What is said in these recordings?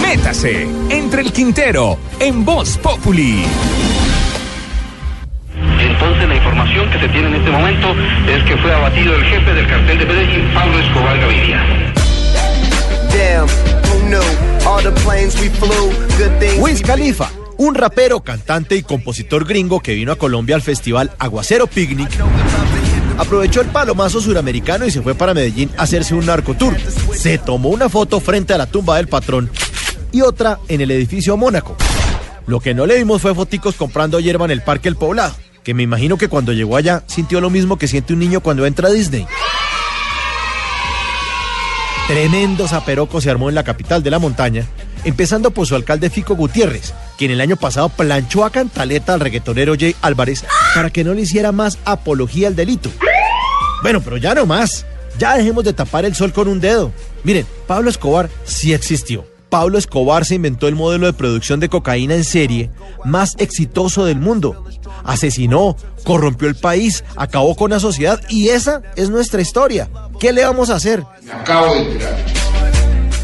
Métase entre el Quintero en Voz Populi. Entonces la información que se tiene en este momento es que fue abatido el jefe del cartel de Medellín, Pablo Escobar Gaviria. Wiz Khalifa, un rapero, cantante y compositor gringo que vino a Colombia al festival Aguacero Picnic, aprovechó el palomazo suramericano y se fue para Medellín a hacerse un narcotour. Se tomó una foto frente a la tumba del patrón y otra en el edificio Mónaco. Lo que no le vimos fue foticos comprando hierba en el Parque El Poblado, que me imagino que cuando llegó allá sintió lo mismo que siente un niño cuando entra a Disney. Tremendo zaperoco se armó en la capital de la montaña, empezando por su alcalde Fico Gutiérrez, quien el año pasado planchó a cantaleta al reggaetonero Jay Álvarez para que no le hiciera más apología al delito. Bueno, pero ya no más. Ya dejemos de tapar el sol con un dedo. Miren, Pablo Escobar sí existió. Pablo Escobar se inventó el modelo de producción de cocaína en serie más exitoso del mundo. Asesinó, corrompió el país, acabó con la sociedad y esa es nuestra historia. ¿Qué le vamos a hacer? acabo de enterar.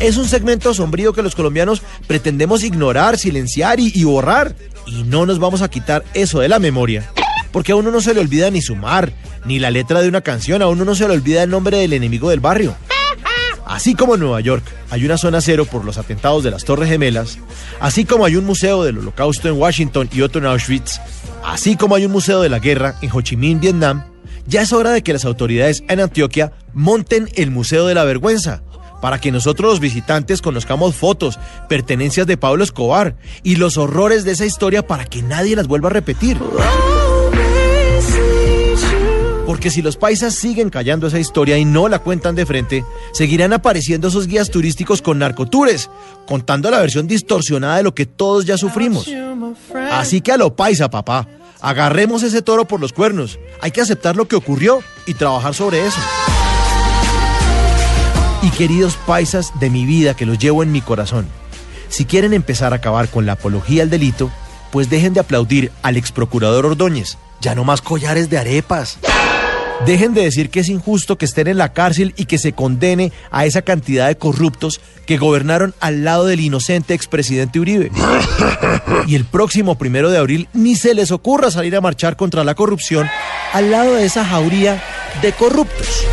Es un segmento sombrío que los colombianos pretendemos ignorar, silenciar y, y borrar. Y no nos vamos a quitar eso de la memoria. Porque a uno no se le olvida ni sumar, ni la letra de una canción, a uno no se le olvida el nombre del enemigo del barrio. Así como en Nueva York hay una zona cero por los atentados de las Torres Gemelas, así como hay un museo del Holocausto en Washington y otro en Auschwitz, así como hay un museo de la guerra en Ho Chi Minh, Vietnam, ya es hora de que las autoridades en Antioquia monten el Museo de la Vergüenza, para que nosotros los visitantes conozcamos fotos, pertenencias de Pablo Escobar y los horrores de esa historia para que nadie las vuelva a repetir. Porque si los paisas siguen callando esa historia y no la cuentan de frente, seguirán apareciendo esos guías turísticos con narcotures, contando la versión distorsionada de lo que todos ya sufrimos. Así que a lo paisa, papá, agarremos ese toro por los cuernos. Hay que aceptar lo que ocurrió y trabajar sobre eso. Y queridos paisas de mi vida que los llevo en mi corazón, si quieren empezar a acabar con la apología al delito, pues dejen de aplaudir al ex procurador Ordóñez. Ya no más collares de arepas. Dejen de decir que es injusto que estén en la cárcel y que se condene a esa cantidad de corruptos que gobernaron al lado del inocente expresidente Uribe. Y el próximo primero de abril ni se les ocurra salir a marchar contra la corrupción al lado de esa jauría de corruptos.